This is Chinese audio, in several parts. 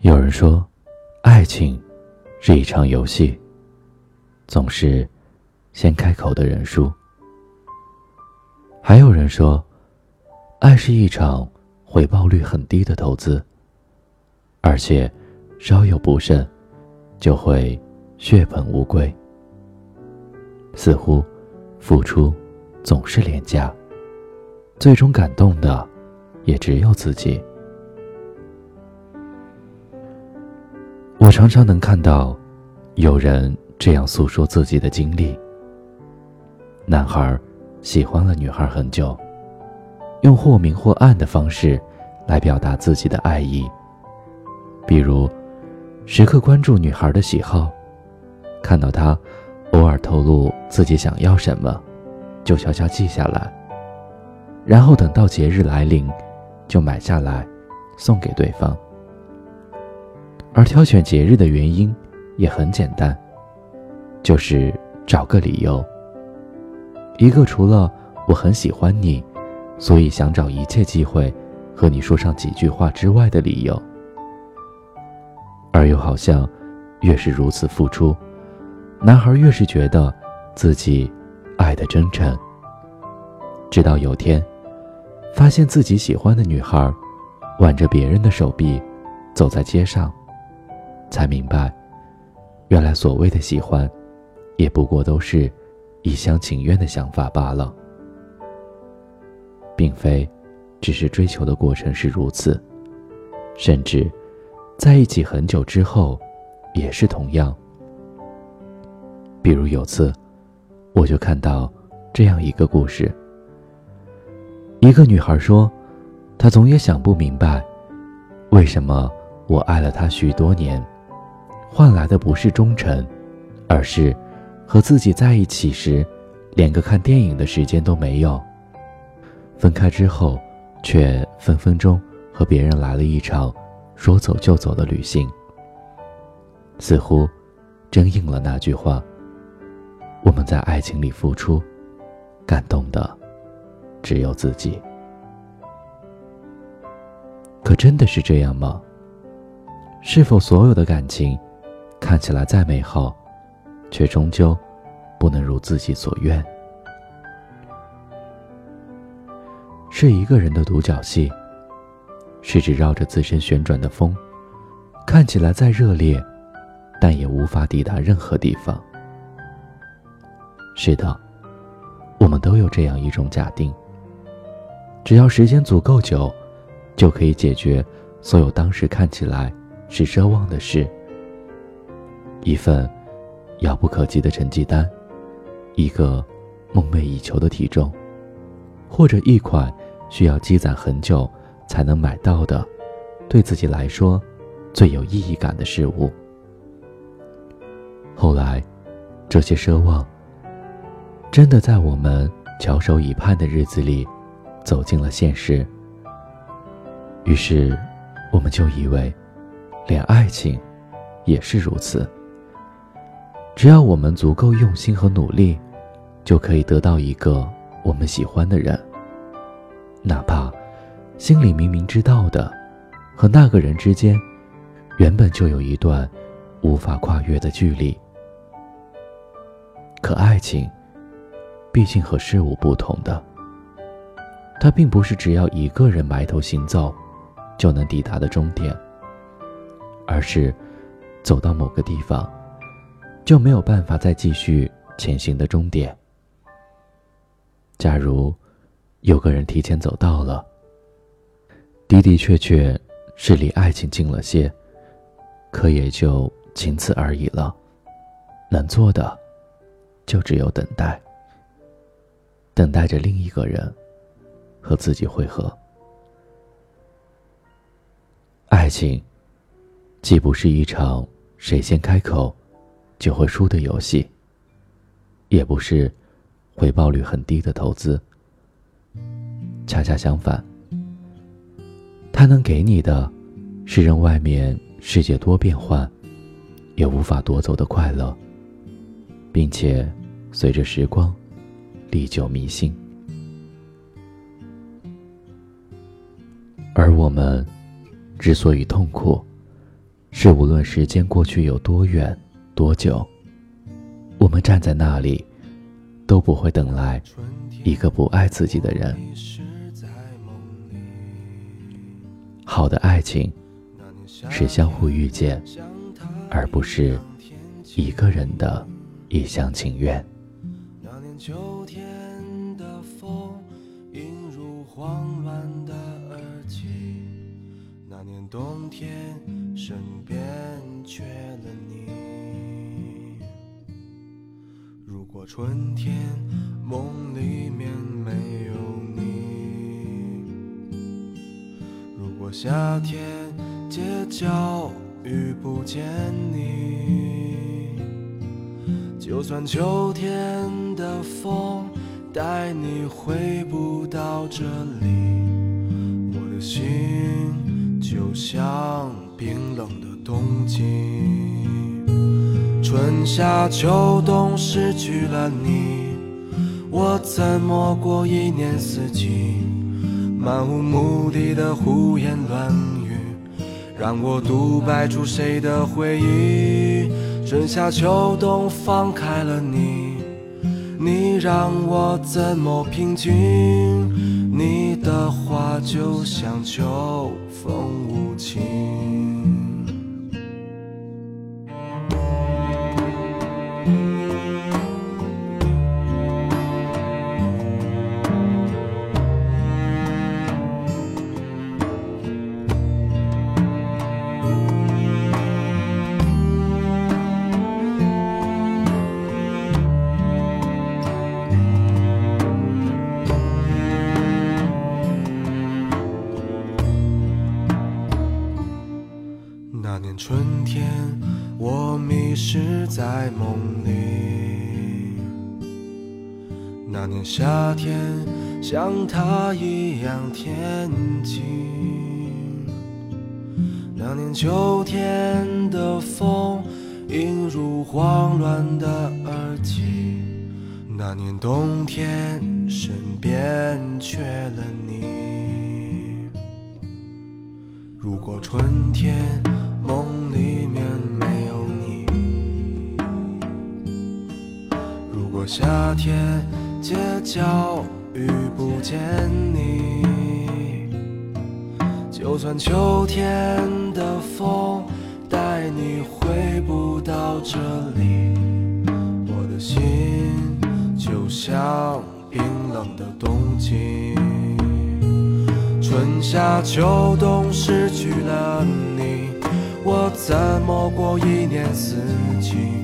有人说，爱情是一场游戏，总是先开口的人输。还有人说，爱是一场回报率很低的投资，而且稍有不慎就会血本无归。似乎付出总是廉价，最终感动的也只有自己。我常常能看到有人这样诉说自己的经历：男孩喜欢了女孩很久，用或明或暗的方式来表达自己的爱意，比如时刻关注女孩的喜好，看到她偶尔透露自己想要什么，就悄悄记下来，然后等到节日来临，就买下来送给对方。而挑选节日的原因也很简单，就是找个理由。一个除了我很喜欢你，所以想找一切机会和你说上几句话之外的理由。而又好像，越是如此付出，男孩越是觉得自己爱的真诚。直到有天，发现自己喜欢的女孩挽着别人的手臂走在街上。才明白，原来所谓的喜欢，也不过都是一厢情愿的想法罢了，并非只是追求的过程是如此，甚至在一起很久之后，也是同样。比如有次，我就看到这样一个故事：一个女孩说，她总也想不明白，为什么我爱了他许多年。换来的不是忠诚，而是和自己在一起时，连个看电影的时间都没有。分开之后，却分分钟和别人来了一场说走就走的旅行。似乎真应了那句话：我们在爱情里付出，感动的只有自己。可真的是这样吗？是否所有的感情？看起来再美好，却终究不能如自己所愿。是一个人的独角戏，是指绕着自身旋转的风，看起来再热烈，但也无法抵达任何地方。是的，我们都有这样一种假定：只要时间足够久，就可以解决所有当时看起来是奢望的事。一份遥不可及的成绩单，一个梦寐以求的体重，或者一款需要积攒很久才能买到的，对自己来说最有意义感的事物。后来，这些奢望真的在我们翘首以盼的日子里走进了现实。于是，我们就以为，连爱情也是如此。只要我们足够用心和努力，就可以得到一个我们喜欢的人。哪怕心里明明知道的，和那个人之间原本就有一段无法跨越的距离。可爱情，毕竟和事物不同的，它并不是只要一个人埋头行走，就能抵达的终点，而是走到某个地方。就没有办法再继续前行的终点。假如有个人提前走到了，的的确确是离爱情近了些，可也就仅此而已了。能做的，就只有等待，等待着另一个人和自己会合。爱情，既不是一场谁先开口。就会输的游戏，也不是回报率很低的投资。恰恰相反，它能给你的，是让外面世界多变幻，也无法夺走的快乐，并且随着时光历久弥新。而我们之所以痛苦，是无论时间过去有多远多久，我们站在那里，都不会等来一个不爱自己的人。好的爱情是相互遇见，而不是一个人的一厢情愿。秋天的风，映入慌乱的耳际；那年冬天，身边缺了你。如果春天梦里面没有你，如果夏天街角遇不见你，就算秋天的风带你回不到这里，我的心就像冰冷的冬季。春夏秋冬失去了你，我怎么过一年四季？漫无目的的胡言乱语，让我独白出谁的回忆？春夏秋冬放开了你，你让我怎么平静？你的话就像秋风无情。是在梦里。那年夏天，像他一样天晴。那年秋天的风，映入慌乱的耳际。那年冬天，身边缺了你。如果春天梦里面夏天街角遇不见你，就算秋天的风带你回不到这里，我的心就像冰冷的冬季。春夏秋冬失去了你，我怎么过一年四季？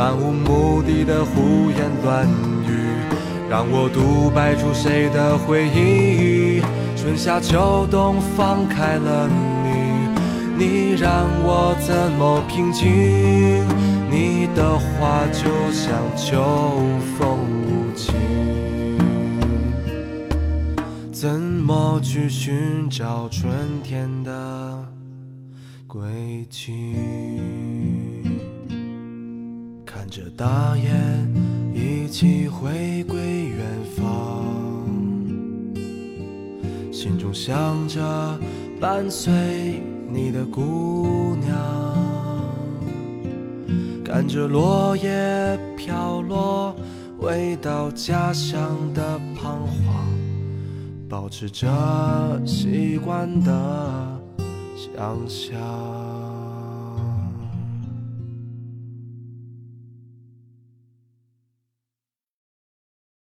漫无目的的胡言乱语，让我独白出谁的回忆？春夏秋冬放开了你，你让我怎么平静？你的话就像秋风无情。怎么去寻找春天的轨迹？看着大雁一起回归远方，心中想着伴随你的姑娘，看着落叶飘落，回到家乡的彷徨。保持着习惯的想象。